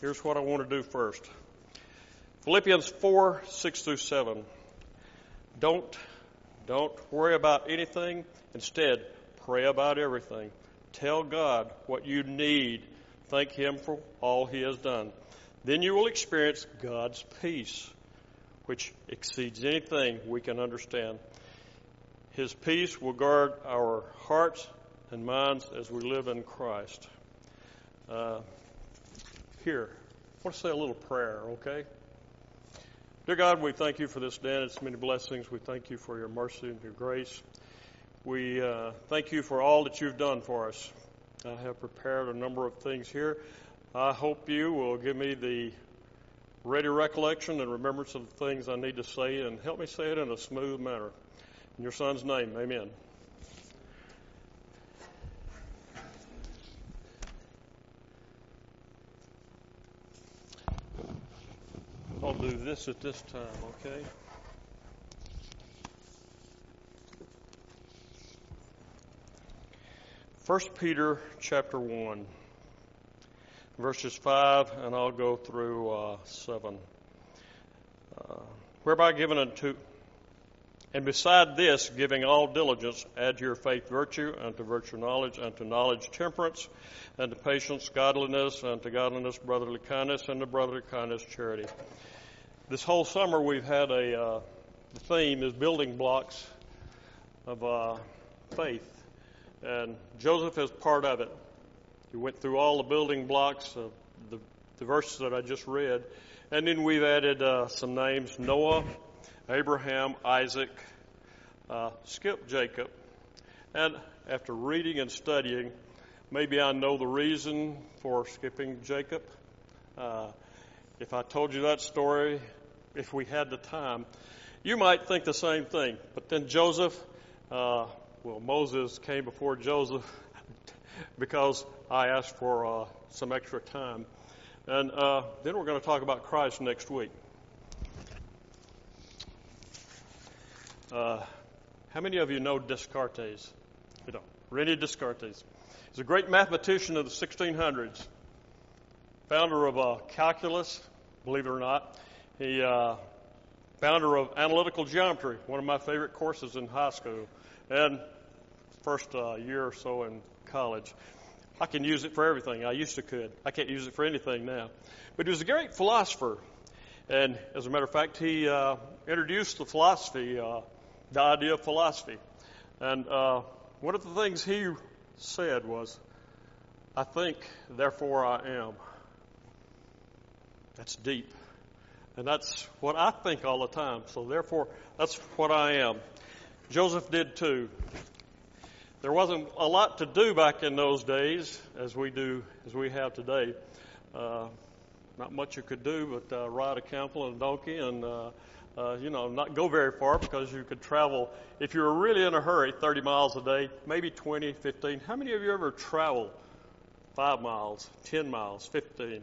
here's what I want to do first. Philippians 4 6 through 7. Don't, don't worry about anything. Instead, pray about everything. Tell God what you need. Thank Him for all He has done. Then you will experience God's peace, which exceeds anything we can understand. His peace will guard our hearts and minds as we live in Christ. Uh, here, I want to say a little prayer, okay? Dear God, we thank you for this day and its many blessings. We thank you for your mercy and your grace. We uh, thank you for all that you've done for us. I have prepared a number of things here. I hope you will give me the ready recollection and remembrance of the things I need to say and help me say it in a smooth manner. In your son's name, amen. I'll do this at this time, okay? First Peter chapter one, verses five, and I'll go through uh, seven. Uh, whereby given unto and beside this, giving all diligence, add to your faith virtue, unto virtue knowledge, unto knowledge temperance, unto patience godliness, unto godliness brotherly kindness, and to brotherly kindness charity. This whole summer we've had a uh, the theme is building blocks of uh, faith, and Joseph is part of it. He went through all the building blocks of the, the verses that I just read, and then we've added uh, some names: Noah. Abraham, Isaac, uh, skip Jacob. And after reading and studying, maybe I know the reason for skipping Jacob. Uh, if I told you that story, if we had the time, you might think the same thing. But then Joseph, uh, well, Moses came before Joseph because I asked for uh, some extra time. And uh, then we're going to talk about Christ next week. Uh, how many of you know Descartes? You know, Rene Descartes. He's a great mathematician of the 1600s, founder of uh, calculus, believe it or not. He uh, founder of analytical geometry, one of my favorite courses in high school, and first uh, year or so in college. I can use it for everything. I used to could. I can't use it for anything now. But he was a great philosopher, and as a matter of fact, he uh, introduced the philosophy uh, the idea of philosophy. And uh, one of the things he said was, I think, therefore I am. That's deep. And that's what I think all the time. So therefore, that's what I am. Joseph did too. There wasn't a lot to do back in those days as we do, as we have today. Uh, not much you could do but uh, ride a camel and a donkey and uh, uh, you know, not go very far because you could travel, if you were really in a hurry, 30 miles a day, maybe 20, 15. How many of you ever traveled 5 miles, 10 miles, 15,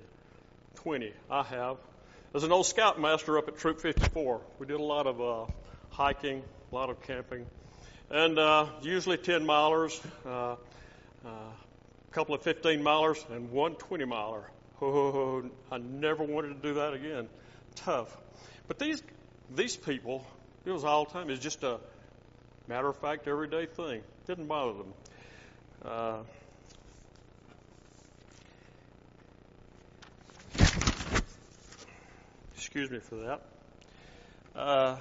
20? I have. As an old scoutmaster up at Troop 54, we did a lot of uh, hiking, a lot of camping, and uh, usually 10 milers, uh, uh, a couple of 15 milers, and one 20 miler. Oh, I never wanted to do that again. Tough. But these these people, it was all the time. It's just a matter of fact, everyday thing. Didn't bother them. Excuse me for that. Uh,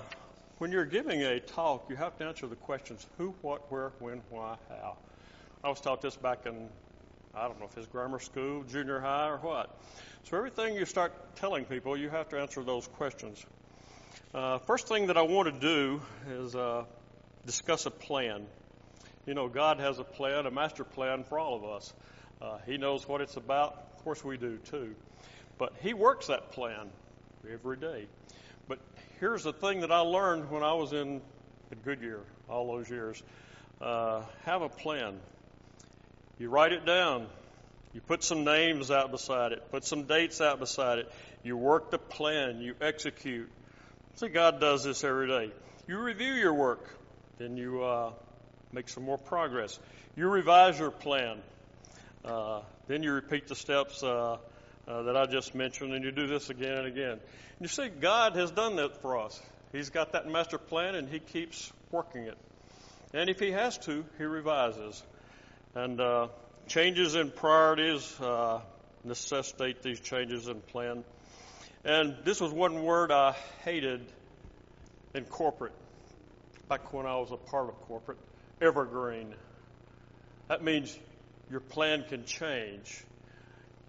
when you're giving a talk, you have to answer the questions who, what, where, when, why, how. I was taught this back in, I don't know if it's grammar school, junior high, or what. So everything you start telling people, you have to answer those questions. Uh, first thing that I want to do is uh, discuss a plan. You know, God has a plan, a master plan for all of us. Uh, he knows what it's about. Of course, we do too. But He works that plan every day. But here's the thing that I learned when I was in at Goodyear all those years uh, have a plan. You write it down. You put some names out beside it, put some dates out beside it. You work the plan, you execute, See, God does this every day. You review your work, then you uh, make some more progress. You revise your plan, uh, then you repeat the steps uh, that I just mentioned, and you do this again and again. And you see, God has done that for us. He's got that master plan, and He keeps working it. And if He has to, He revises. And uh, changes in priorities uh, necessitate these changes in plan. And this was one word I hated in corporate, back when I was a part of corporate evergreen. That means your plan can change.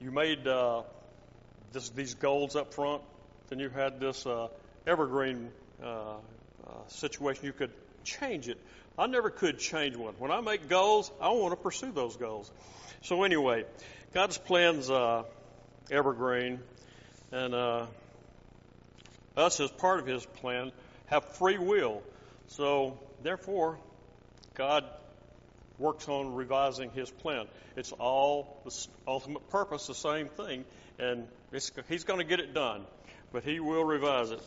You made uh, this, these goals up front, then you had this uh, evergreen uh, uh, situation. You could change it. I never could change one. When I make goals, I want to pursue those goals. So anyway, God's plans uh, evergreen, and uh, us as part of His plan have free will. So therefore, God works on revising His plan. It's all the ultimate purpose, the same thing, and He's going to get it done, but He will revise it.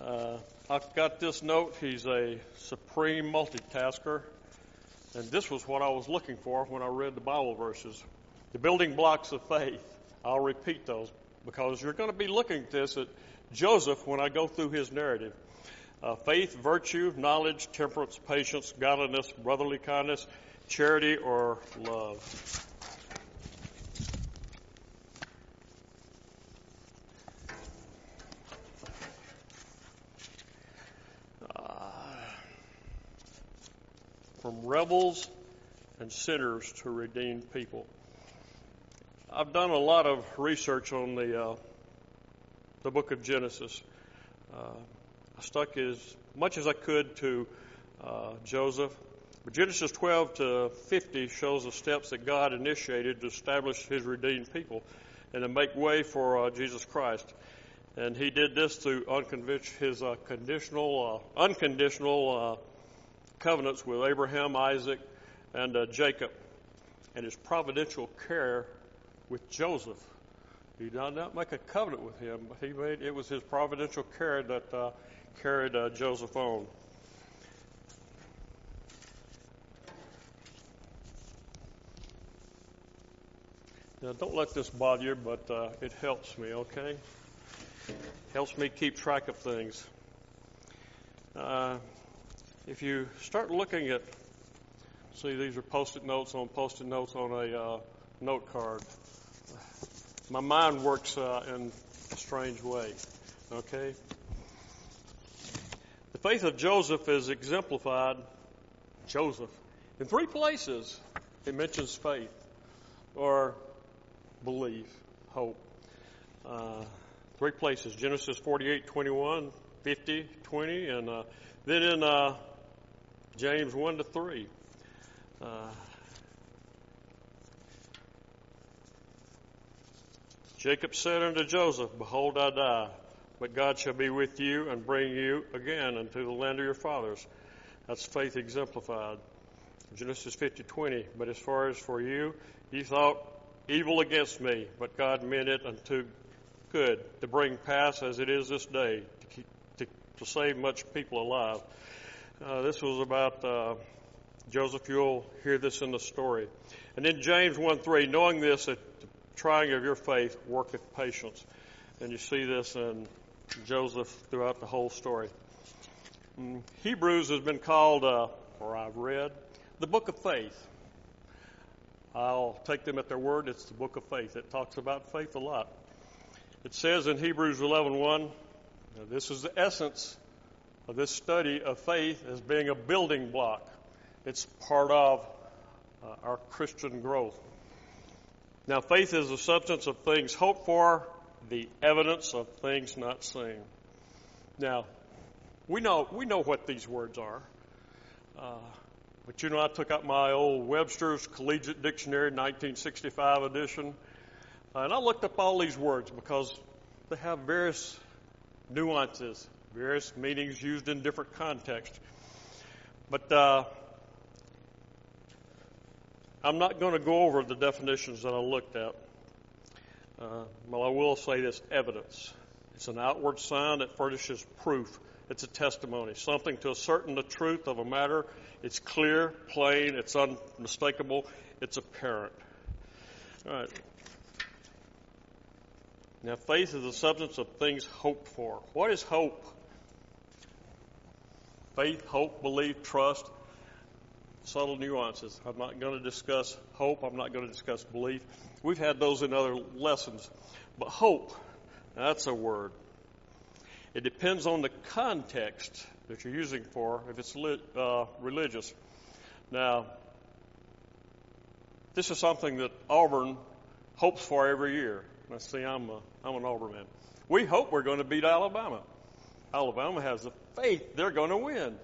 Uh, I've got this note. He's a supreme multitasker. And this was what I was looking for when I read the Bible verses. The building blocks of faith. I'll repeat those because you're going to be looking at this at Joseph when I go through his narrative. Uh, faith, virtue, knowledge, temperance, patience, godliness, brotherly kindness, charity, or love. from rebels and sinners to redeemed people. I've done a lot of research on the uh, the book of Genesis. Uh, I stuck as much as I could to uh, Joseph. But Genesis 12 to 50 shows the steps that God initiated to establish His redeemed people and to make way for uh, Jesus Christ. And He did this through his uh, conditional, uh, unconditional covenants with Abraham, Isaac, and uh, Jacob, and his providential care with Joseph. He did not make a covenant with him, but he made it was his providential care that uh, carried uh, Joseph on. Now, don't let this bother you, but uh, it helps me, okay? Helps me keep track of things. Uh, if you start looking at, see, these are post-it notes on post-it notes on a uh, note card. My mind works uh, in a strange way. Okay. The faith of Joseph is exemplified. Joseph in three places. It mentions faith or belief, hope. Uh, three places: Genesis 48, 21, 50, 20, and uh, then in uh, James 1 to 3. Jacob said unto Joseph, Behold, I die, but God shall be with you and bring you again unto the land of your fathers. That's faith exemplified. Genesis 50:20. But as far as for you, ye thought evil against me, but God meant it unto good to bring pass as it is this day to, keep, to, to save much people alive. Uh, this was about uh, Joseph. You'll hear this in the story. And then James 1 3, knowing this, that trying of your faith worketh patience. And you see this in Joseph throughout the whole story. Mm, Hebrews has been called, uh, or I've read, the book of faith. I'll take them at their word. It's the book of faith. It talks about faith a lot. It says in Hebrews 11:1, this is the essence of this study of faith as being a building block. It's part of uh, our Christian growth. Now, faith is the substance of things hoped for, the evidence of things not seen. Now, we know we know what these words are, uh, but you know, I took out my old Webster's Collegiate Dictionary, 1965 edition, and I looked up all these words because they have various nuances various meanings used in different contexts. But uh, I'm not going to go over the definitions that I looked at. Uh, well, I will say this evidence. It's an outward sign that furnishes proof. It's a testimony, something to ascertain the truth of a matter. It's clear, plain, it's unmistakable, it's apparent. All right. Now, faith is the substance of things hoped for. What is hope? Faith, hope, belief, trust, subtle nuances. I'm not going to discuss hope. I'm not going to discuss belief. We've had those in other lessons. But hope, that's a word. It depends on the context that you're using for, if it's uh, religious. Now, this is something that Auburn hopes for every year. Now, see, I'm, a, I'm an Auburn man. We hope we're going to beat Alabama. Alabama has the faith they're going to win.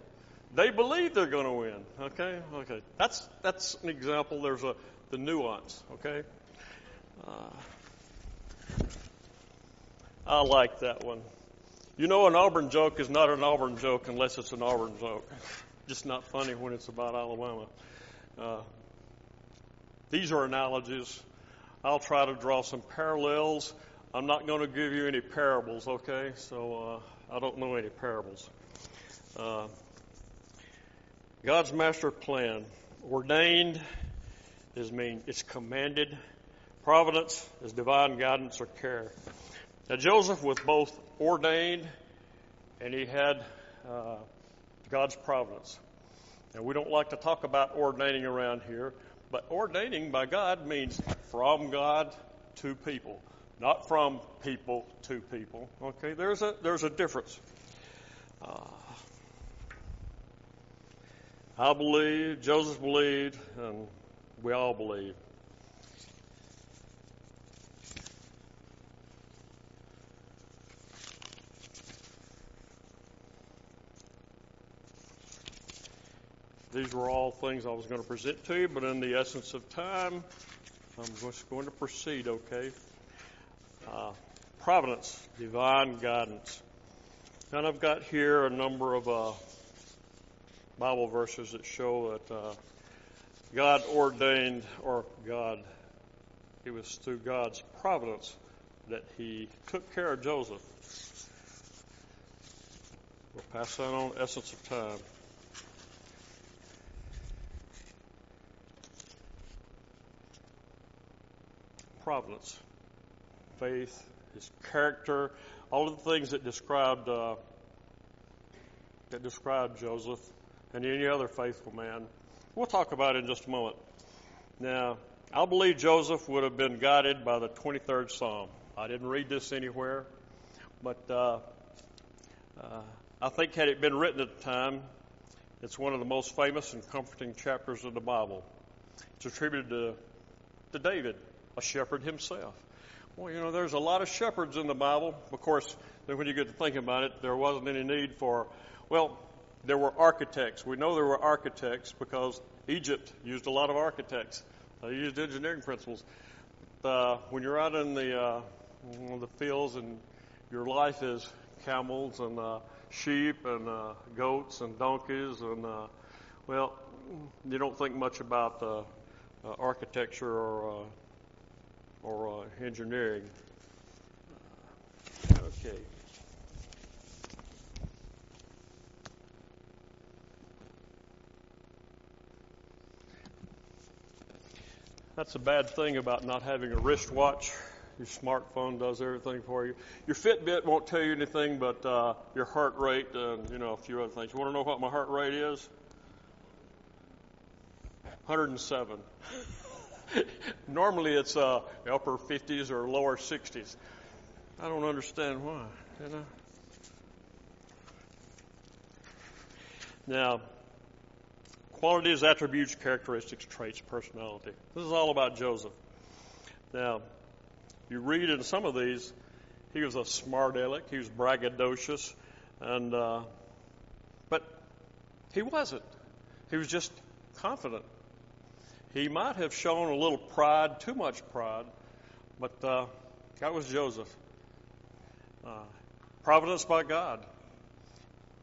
They believe they're going to win. Okay, okay. That's that's an example. There's a the nuance. Okay. Uh, I like that one. You know, an Auburn joke is not an Auburn joke unless it's an Auburn joke. Just not funny when it's about Alabama. Uh, these are analogies. I'll try to draw some parallels. I'm not going to give you any parables, okay? So uh, I don't know any parables. Uh, God's master plan, ordained is mean it's commanded. Providence is divine guidance or care. Now Joseph was both ordained and he had uh, God's providence. Now we don't like to talk about ordaining around here, but ordaining by God means from God to people, not from people to people. Okay, there's a there's a difference. Uh, I believe, Joseph believed, and we all believe. These were all things I was going to present to you, but in the essence of time, I'm just going to proceed, okay? Uh, providence, divine guidance. And I've got here a number of uh, Bible verses that show that uh, God ordained, or God, it was through God's providence that He took care of Joseph. We'll pass that on, essence of time. providence, faith, his character, all of the things that described uh, that described Joseph and any other faithful man. We'll talk about it in just a moment. Now, I believe Joseph would have been guided by the 23rd Psalm. I didn't read this anywhere, but uh, uh, I think had it been written at the time, it's one of the most famous and comforting chapters of the Bible. It's attributed to, to David a shepherd himself. Well, you know, there's a lot of shepherds in the Bible. Of course, then when you get to thinking about it, there wasn't any need for, well, there were architects. We know there were architects because Egypt used a lot of architects. They used engineering principles. Uh, when you're out in the uh, the fields and your life is camels and uh, sheep and uh, goats and donkeys and uh, well, you don't think much about uh, uh, architecture or uh, or uh, engineering. Okay. That's a bad thing about not having a wristwatch. Your smartphone does everything for you. Your Fitbit won't tell you anything but uh, your heart rate and you know a few other things. You want to know what my heart rate is? 107. Normally it's uh, upper 50s or lower 60s. I don't understand why, you know. Now, qualities, attributes, characteristics, traits, personality. This is all about Joseph. Now, you read in some of these, he was a smart aleck, he was braggadocious, and uh, but he wasn't. He was just confident. He might have shown a little pride, too much pride, but uh, that was Joseph. Uh, providence by God.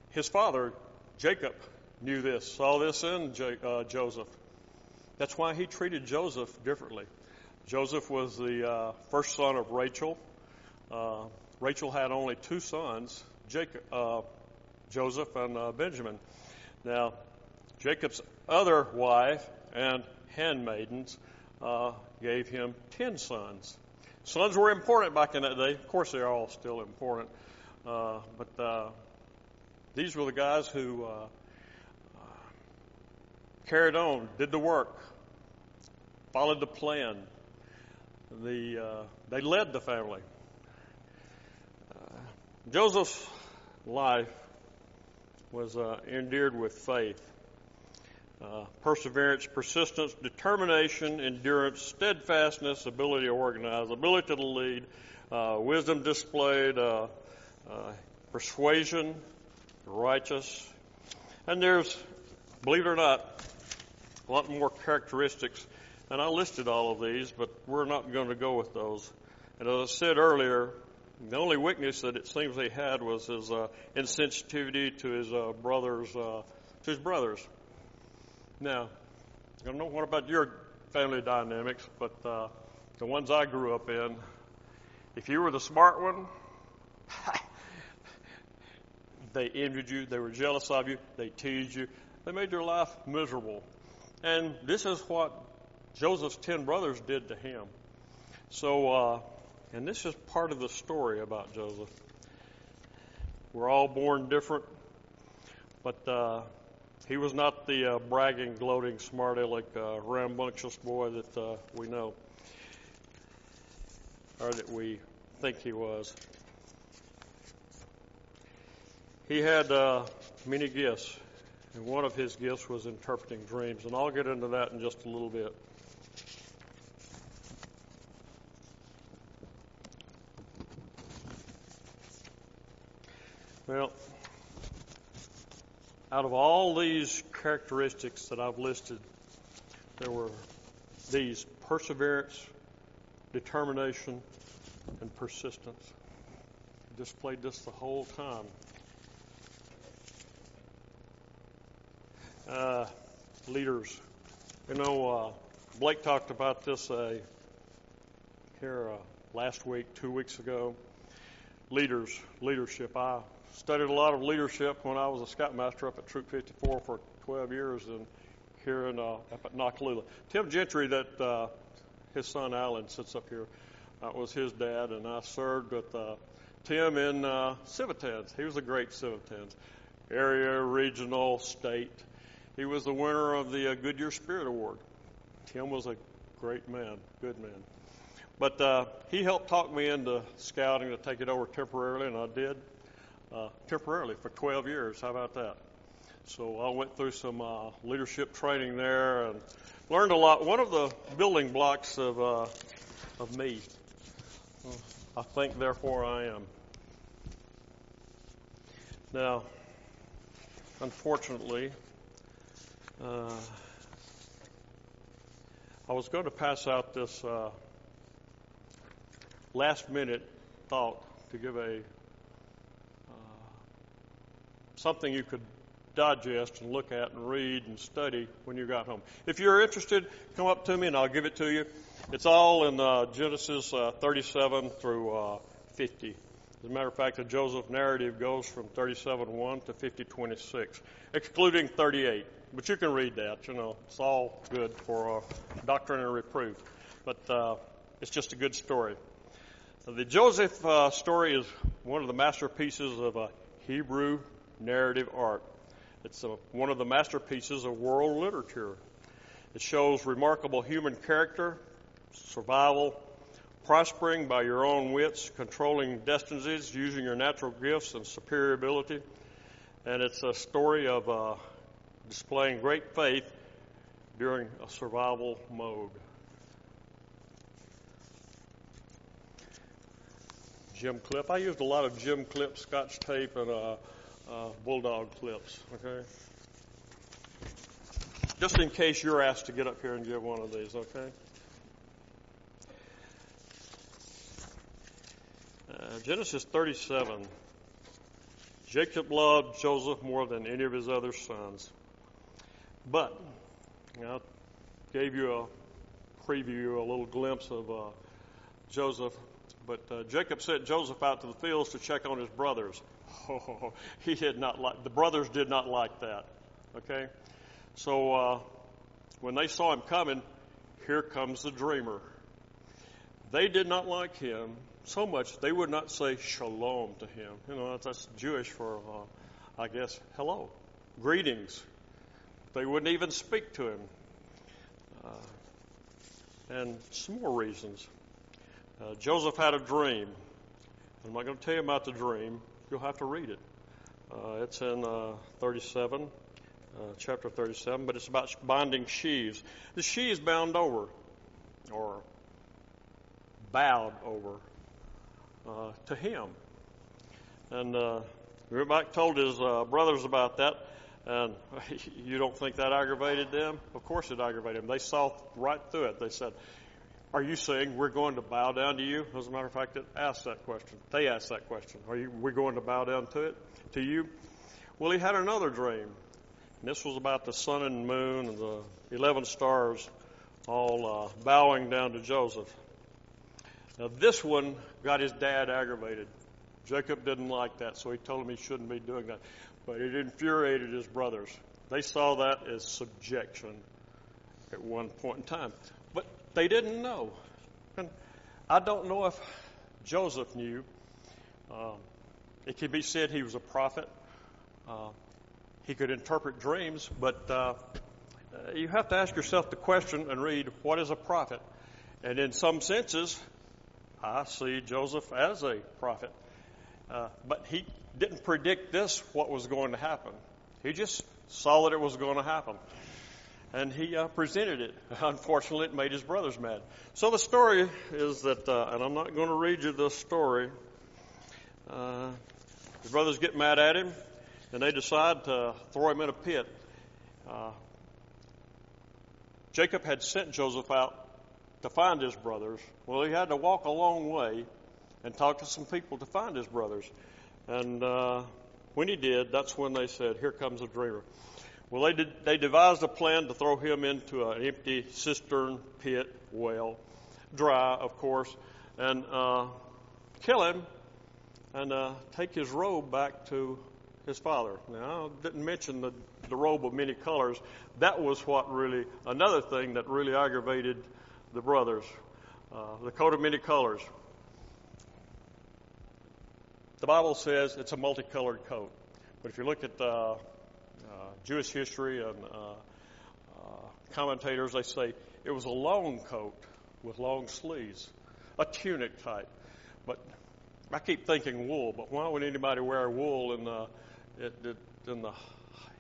His father, Jacob, knew this, saw this in J- uh, Joseph. That's why he treated Joseph differently. Joseph was the uh, first son of Rachel. Uh, Rachel had only two sons, Jacob, uh, Joseph and uh, Benjamin. Now, Jacob's other wife and handmaidens uh, gave him ten sons. Sons were important back in that day. Of course, they're all still important. But these were the guys who carried on, did the work, followed the plan. The, uh, they led the family. Uh, Joseph's life was uh, endeared with faith. Uh, perseverance, persistence, determination, endurance, steadfastness, ability to organize, ability to lead, uh, wisdom displayed, uh, uh, persuasion, righteous. And there's, believe it or not, a lot more characteristics. And I listed all of these, but we're not going to go with those. And as I said earlier, the only weakness that it seems he had was his uh, insensitivity to his uh, brothers, uh, to his brothers. Now, I don't know what about your family dynamics, but uh, the ones I grew up in, if you were the smart one, they envied you, they were jealous of you, they teased you, they made your life miserable. And this is what Joseph's ten brothers did to him. So, uh, and this is part of the story about Joseph. We're all born different, but uh, he was not the uh, bragging, gloating, smart aleck, uh, rambunctious boy that uh, we know, or that we think he was. He had uh, many gifts. And one of his gifts was interpreting dreams. And I'll get into that in just a little bit. Well, out of all these characteristics that I've listed, there were these perseverance, determination, and persistence. Displayed this the whole time. Uh, leaders. You know, uh, Blake talked about this uh, here uh, last week, two weeks ago. Leaders, leadership. I studied a lot of leadership when I was a scoutmaster up at Troop 54 for 12 years, and here in uh, up at Noccalula. Tim Gentry, that uh, his son Alan sits up here, uh, was his dad, and I served with Tim in uh, Civitans. He was a great Civitans, area, regional, state. He was the winner of the uh, Goodyear Spirit Award. Tim was a great man, good man. But uh, he helped talk me into scouting to take it over temporarily, and I did uh, temporarily for 12 years. How about that? So I went through some uh, leadership training there and learned a lot. One of the building blocks of uh, of me, I think, therefore I am. Now, unfortunately, uh, I was going to pass out this uh, last minute thought to give a uh, something you could digest and look at and read and study when you got home. If you're interested, come up to me and I'll give it to you. It's all in uh, Genesis uh, 37 through uh, 50. As a matter of fact, the Joseph narrative goes from 37:1 to 50:26, excluding 38. But you can read that. You know, it's all good for uh, doctrine and reproof. But uh, it's just a good story. The Joseph uh, story is one of the masterpieces of a Hebrew narrative art. It's a, one of the masterpieces of world literature. It shows remarkable human character, survival, prospering by your own wits, controlling destinies, using your natural gifts and superior ability. And it's a story of uh, displaying great faith during a survival mode. Gem clip. I used a lot of Gem clip, Scotch tape, and uh, uh, bulldog clips. Okay. Just in case you're asked to get up here and give one of these. Okay. Uh, Genesis 37. Jacob loved Joseph more than any of his other sons. But, you know, I gave you a preview, a little glimpse of uh, Joseph. But uh, Jacob sent Joseph out to the fields to check on his brothers. Oh, he did not like the brothers did not like that. Okay, so uh, when they saw him coming, here comes the dreamer. they did not like him so much they would not say shalom to him. You know, that's, that's Jewish for, uh, I guess, hello, greetings. They wouldn't even speak to him. Uh, and some more reasons. Uh, Joseph had a dream. I'm not going to tell you about the dream. You'll have to read it. Uh, it's in uh, 37, uh, chapter 37, but it's about binding sheaves. The sheaves bound over, or bowed over uh, to him. And Rebecca told his brothers about that, and you don't think that aggravated them? Of course it aggravated them. They saw right through it. They said, Are you saying we're going to bow down to you? As a matter of fact, it asked that question. They asked that question. Are you, we going to bow down to it, to you? Well, he had another dream. And this was about the sun and moon and the 11 stars all uh, bowing down to Joseph. Now, this one got his dad aggravated. Jacob didn't like that, so he told him he shouldn't be doing that. But it infuriated his brothers. They saw that as subjection at one point in time. But they didn't know. And I don't know if Joseph knew. Um, it can be said he was a prophet. Uh, he could interpret dreams, but uh, you have to ask yourself the question and read what is a prophet? And in some senses, I see Joseph as a prophet. Uh, but he didn't predict this, what was going to happen. He just saw that it was going to happen. And he uh, presented it. Unfortunately, it made his brothers mad. So the story is that, uh, and I'm not going to read you this story. Uh, his brothers get mad at him, and they decide to throw him in a pit. Uh, Jacob had sent Joseph out to find his brothers. Well, he had to walk a long way and talk to some people to find his brothers. And uh, when he did, that's when they said, Here comes a dreamer. Well, they, did, they devised a plan to throw him into an empty cistern, pit, well, dry, of course, and uh, kill him and uh, take his robe back to his father. Now, I didn't mention the, the robe of many colors. That was what really, another thing that really aggravated the brothers. Uh, the coat of many colors. The Bible says it's a multicolored coat. But if you look at uh, uh, Jewish history and uh, uh, commentators, they say it was a long coat with long sleeves, a tunic type. But I keep thinking wool, but why would anybody wear wool in the, in the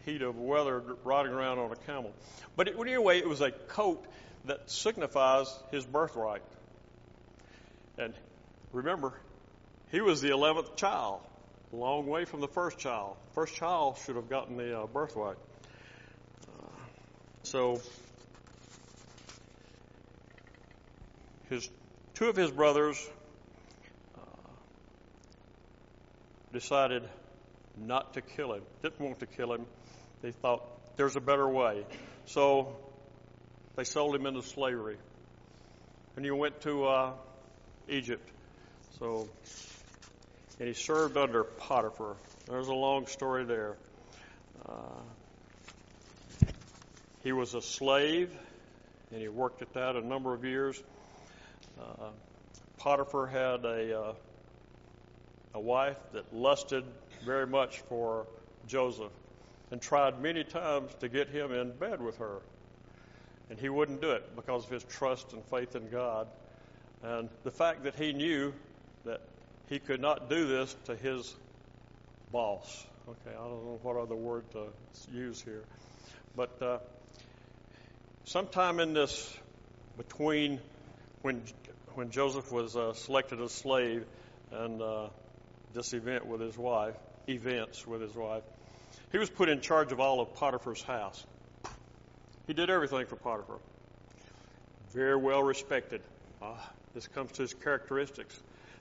heat of weather riding around on a camel? But it, anyway, it was a coat that signifies his birthright. And remember, he was the 11th child, a long way from the first child. First child should have gotten the uh, birthright. So, his two of his brothers uh, decided not to kill him. Didn't want to kill him. They thought there's a better way. So they sold him into slavery. And he went to uh, Egypt. So, and he served under Potiphar. There's a long story there. Uh, he was a slave, and he worked at that a number of years. Uh, Potiphar had a uh, a wife that lusted very much for Joseph and tried many times to get him in bed with her. And he wouldn't do it because of his trust and faith in God. And the fact that he knew he could not do this to his boss. Okay, I don't know what other word to use here. But uh, sometime in this, between when, when Joseph was uh, selected as slave and uh, this event with his wife, events with his wife, he was put in charge of all of Potiphar's house. He did everything for Potiphar. Very well respected. Uh, this comes to his characteristics,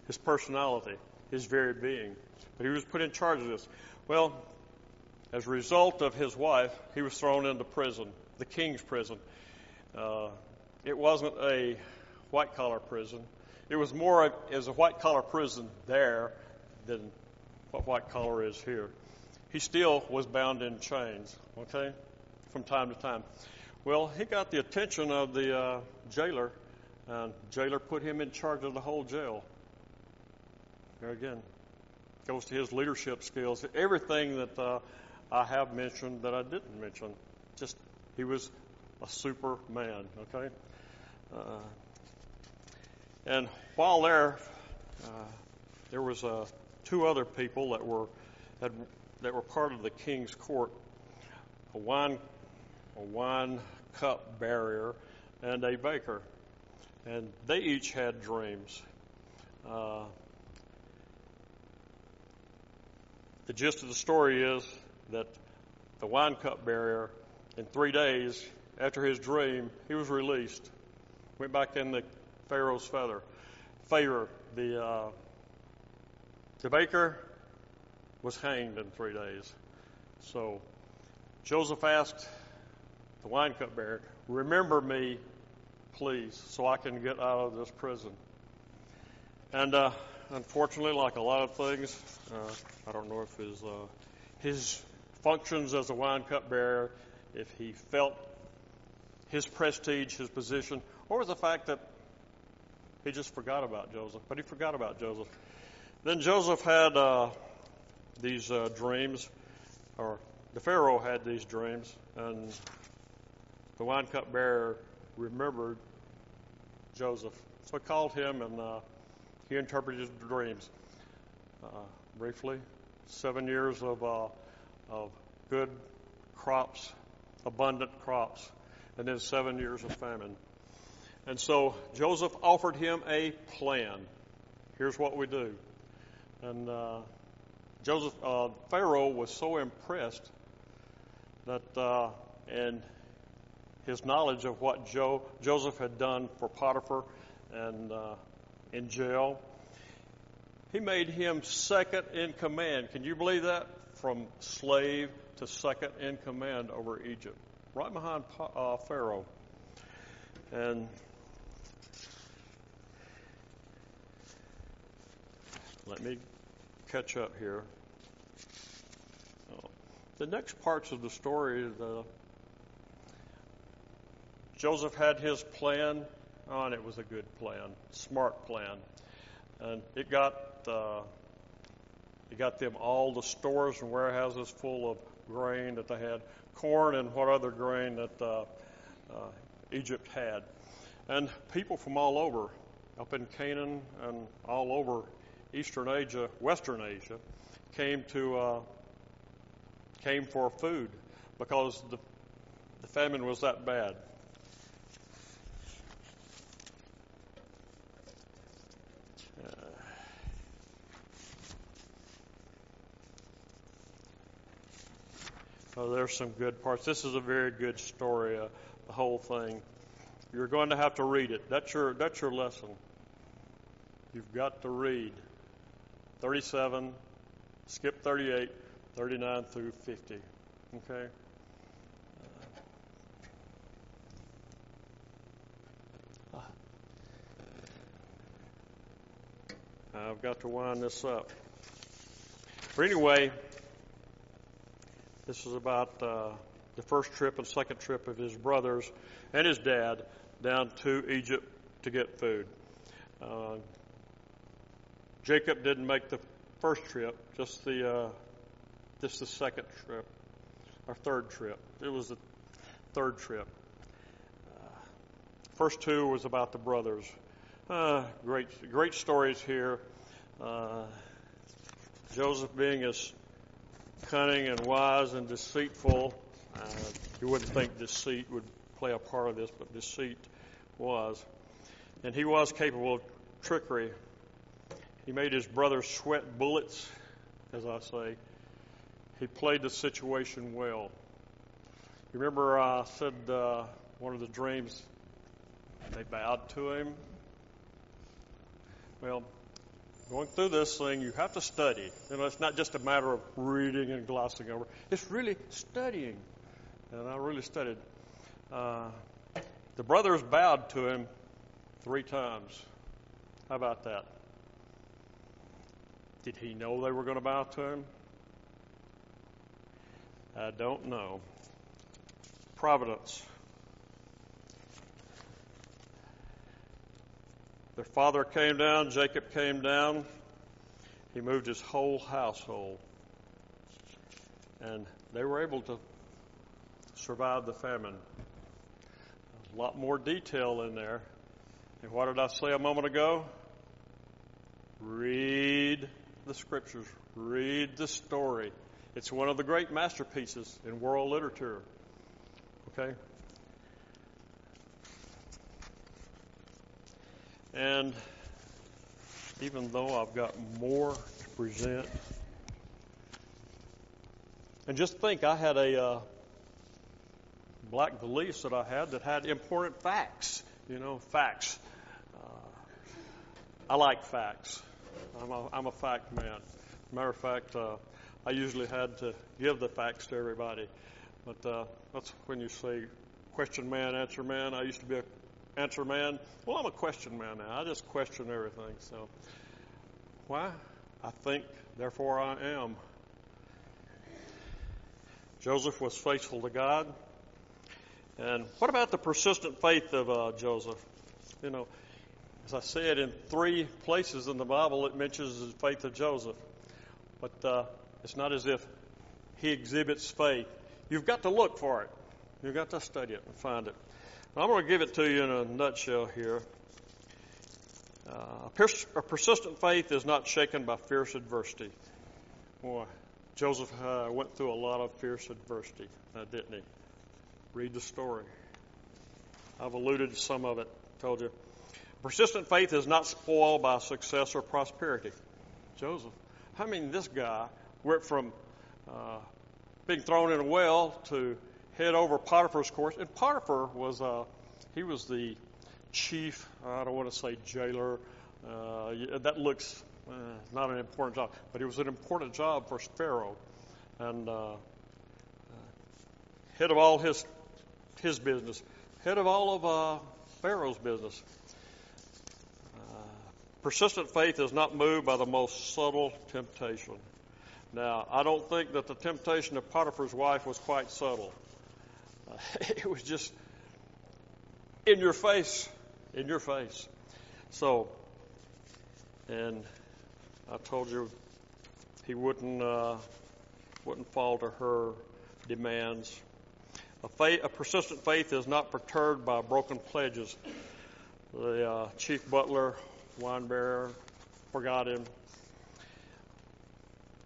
his personality, his very being. But he was put in charge of this. Well, as a result of his wife, he was thrown into prison, the king's prison. Uh, it wasn't a white collar prison. It was more as a white collar prison there than what white collar is here. He still was bound in chains, okay, from time to time. Well, he got the attention of the uh, jailer, And jailer put him in charge of the whole jail. There again, goes to his leadership skills. Everything that uh, I have mentioned that I didn't mention, just he was a super man. Okay, uh, and while there, uh, there was uh, two other people that were had, that were part of the king's court, a wine a wine cup bearer and a baker, and they each had dreams. Uh, the gist of the story is that the wine cup bearer, in three days after his dream, he was released. Went back in the Pharaoh's feather. Favor. The uh, the baker was hanged in three days. So Joseph asked the wine cup bearer, "Remember me, please, so I can get out of this prison." And uh, unfortunately, like a lot of things, uh, I don't know if his uh, his functions as a wine cup bearer, if he felt his prestige, his position, or the fact that he just forgot about Joseph. But he forgot about Joseph. Then Joseph had uh, these uh, dreams, or the Pharaoh had these dreams, and the wine cup bearer remembered Joseph. So he called him and uh, he interpreted dreams. Uh, briefly, seven years of, uh, of good crops, abundant crops, and then seven years of famine. And so Joseph offered him a plan. Here's what we do. And uh, Joseph, uh, Pharaoh was so impressed that, uh, and his knowledge of what Joe, Joseph had done for Potiphar and uh, in jail, he made him second in command. Can you believe that? From slave to second in command over Egypt, right behind uh, Pharaoh. And let me catch up here. The next parts of the story, the Joseph had his plan, oh, and it was a good plan, smart plan, and it got uh, it got them all the stores and warehouses full of grain that they had, corn and what other grain that uh, uh, Egypt had, and people from all over, up in Canaan and all over Eastern Asia, Western Asia, came to uh, came for food because the the famine was that bad. Oh, there's some good parts. This is a very good story, uh, the whole thing. You're going to have to read it. That's your that's your lesson. You've got to read 37, skip 38, 39 through 50. Okay? Uh, I've got to wind this up. But anyway, this is about uh, the first trip and second trip of his brothers and his dad down to Egypt to get food. Uh, Jacob didn't make the first trip, just the uh, just the second trip, or third trip. It was the third trip. Uh, first two was about the brothers. Uh, great, great stories here. Uh, Joseph being as cunning and wise and deceitful. Uh, you wouldn't think deceit would play a part of this, but deceit was. And he was capable of trickery. He made his brother sweat bullets, as I say. He played the situation well. You remember I said uh, one of the dreams, they bowed to him? Well, going through this thing, you have to study. You know, it's not just a matter of reading and glossing over. It's really studying. And I really studied. Uh, the brothers bowed to him three times. How about that? Did he know they were going to bow to him? I don't know. Providence. Their father came down, Jacob came down. He moved his whole household. And they were able to survive the famine. A lot more detail in there. And what did I say a moment ago? Read the scriptures, read the story. It's one of the great masterpieces in world literature. Okay? And even though I've got more to present, and just think, I had a uh, black valise that I had that had important facts. You know, facts. Uh, I like facts. I'm a, I'm a fact man. Matter of fact, uh, I usually had to give the facts to everybody. But uh, that's when you say question man, answer man. I used to be an answer man. Well, I'm a question man now. I just question everything. So, why? I think, therefore I am. Joseph was faithful to God. And what about the persistent faith of uh, Joseph? You know, as I said, in three places in the Bible it mentions the faith of Joseph. But uh, it's not as if he exhibits faith. You've got to look for it. You've got to study it and find it. I'm going to give it to you in a nutshell here. Uh, a, pers- a, persistent faith is not shaken by fierce adversity. Boy, Joseph uh, went through a lot of fierce adversity, uh, didn't he? Read the story. I've alluded to some of it, told you. Persistent faith is not spoiled by success or prosperity. Joseph, I mean, this guy went from uh, being thrown in a well to head over Potiphar's court. And Potiphar was, uh, he was the chief, I don't want to say jailer. Uh, that looks uh, not an important job, but it was an important job for Pharaoh. And uh, uh, head of all his, his business, head of all of uh, Pharaoh's business. Persistent faith is not moved by the most subtle temptation. Now, I don't think that the temptation of Potiphar's wife was quite subtle. It was just in your face, in your face. So, and I told you he wouldn't uh, wouldn't fall to her demands. A, faith, a persistent faith is not perturbed by broken pledges. The uh, chief butler wine bearer, forgot him.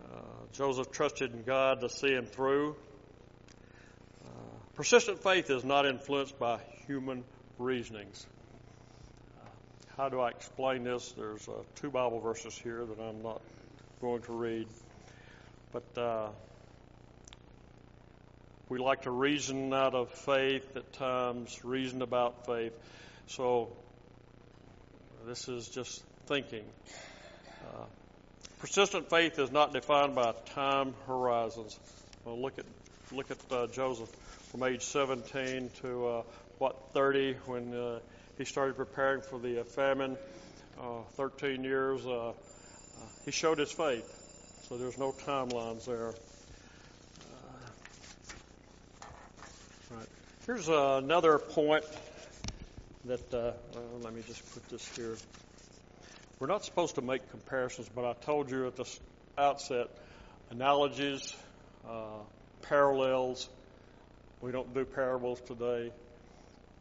Uh, Joseph trusted in God to see him through. Persistent faith is not influenced by human reasonings. How do I explain this? There's uh, two Bible verses here that I'm not going to read. But uh, we like to reason out of faith at times, reason about faith. So this is just thinking. Uh, persistent faith is not defined by time horizons. Well, look at look at uh, Joseph from age 17 to uh, what 30 when uh, he started preparing for the uh, famine. Uh, 13 years. he showed his faith. So there's no timelines there. right. Here's another point that, uh, well, let me just put this here. We're not supposed to make comparisons, but I told you at the outset analogies, uh, parallels. We don't do parables today.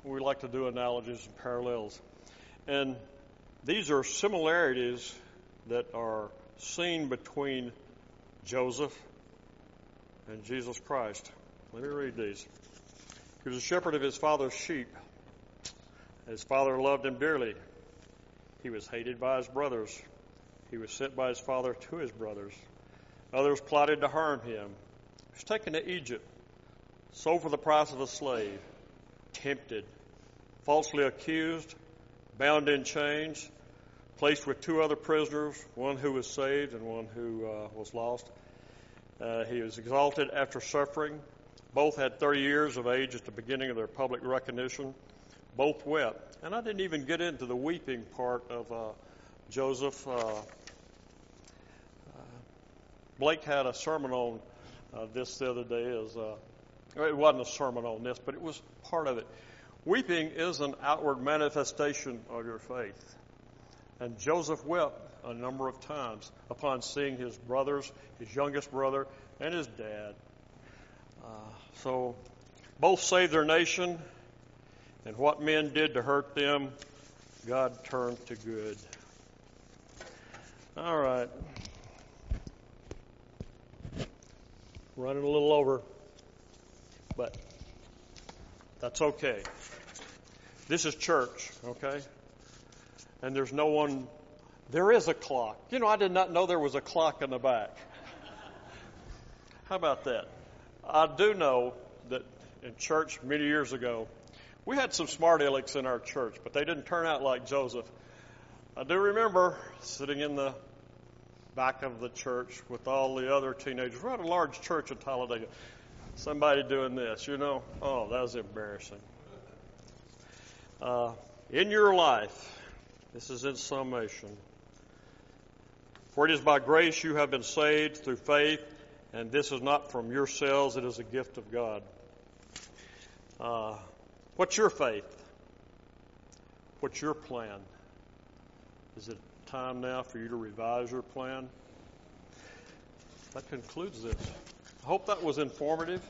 We like to do analogies and parallels. And these are similarities that are seen between Joseph and Jesus Christ. Let me read these. He was a shepherd of his father's sheep. His father loved him dearly. He was hated by his brothers. He was sent by his father to his brothers. Others plotted to harm him. He was taken to Egypt, sold for the price of a slave, tempted, falsely accused, bound in chains, placed with two other prisoners, one who was saved and one who uh, was lost. Uh, he was exalted after suffering. Both had 30 years of age at the beginning of their public recognition both wept. And I didn't even get into the weeping part of uh, Joseph. Uh, uh, Blake had a sermon on uh, this the other day. Is it wasn't a sermon on this, but it was part of it. Weeping is an outward manifestation of your faith. And Joseph wept a number of times upon seeing his brothers, his youngest brother, and his dad. Uh, so both saved their nation, and what men did to hurt them, God turned to good. All right. Running a little over, but that's okay. This is church, okay? And there's no one, there is a clock. You know, I did not know there was a clock in the back. How about that? I do know that in church many years ago, we had some smart alecks in our church, but they didn't turn out like Joseph. I do remember sitting in the back of the church with all the other teenagers. We're at a large church in Talladega. Somebody doing this, you know. Oh, that was embarrassing. Uh, in your life, this is in summation. For it is by grace you have been saved through faith, and this is not from yourselves, it is a gift of God. Uh, what's your faith? What's your plan? Is it time now for you to revise your plan? That concludes this. Hope that was informative.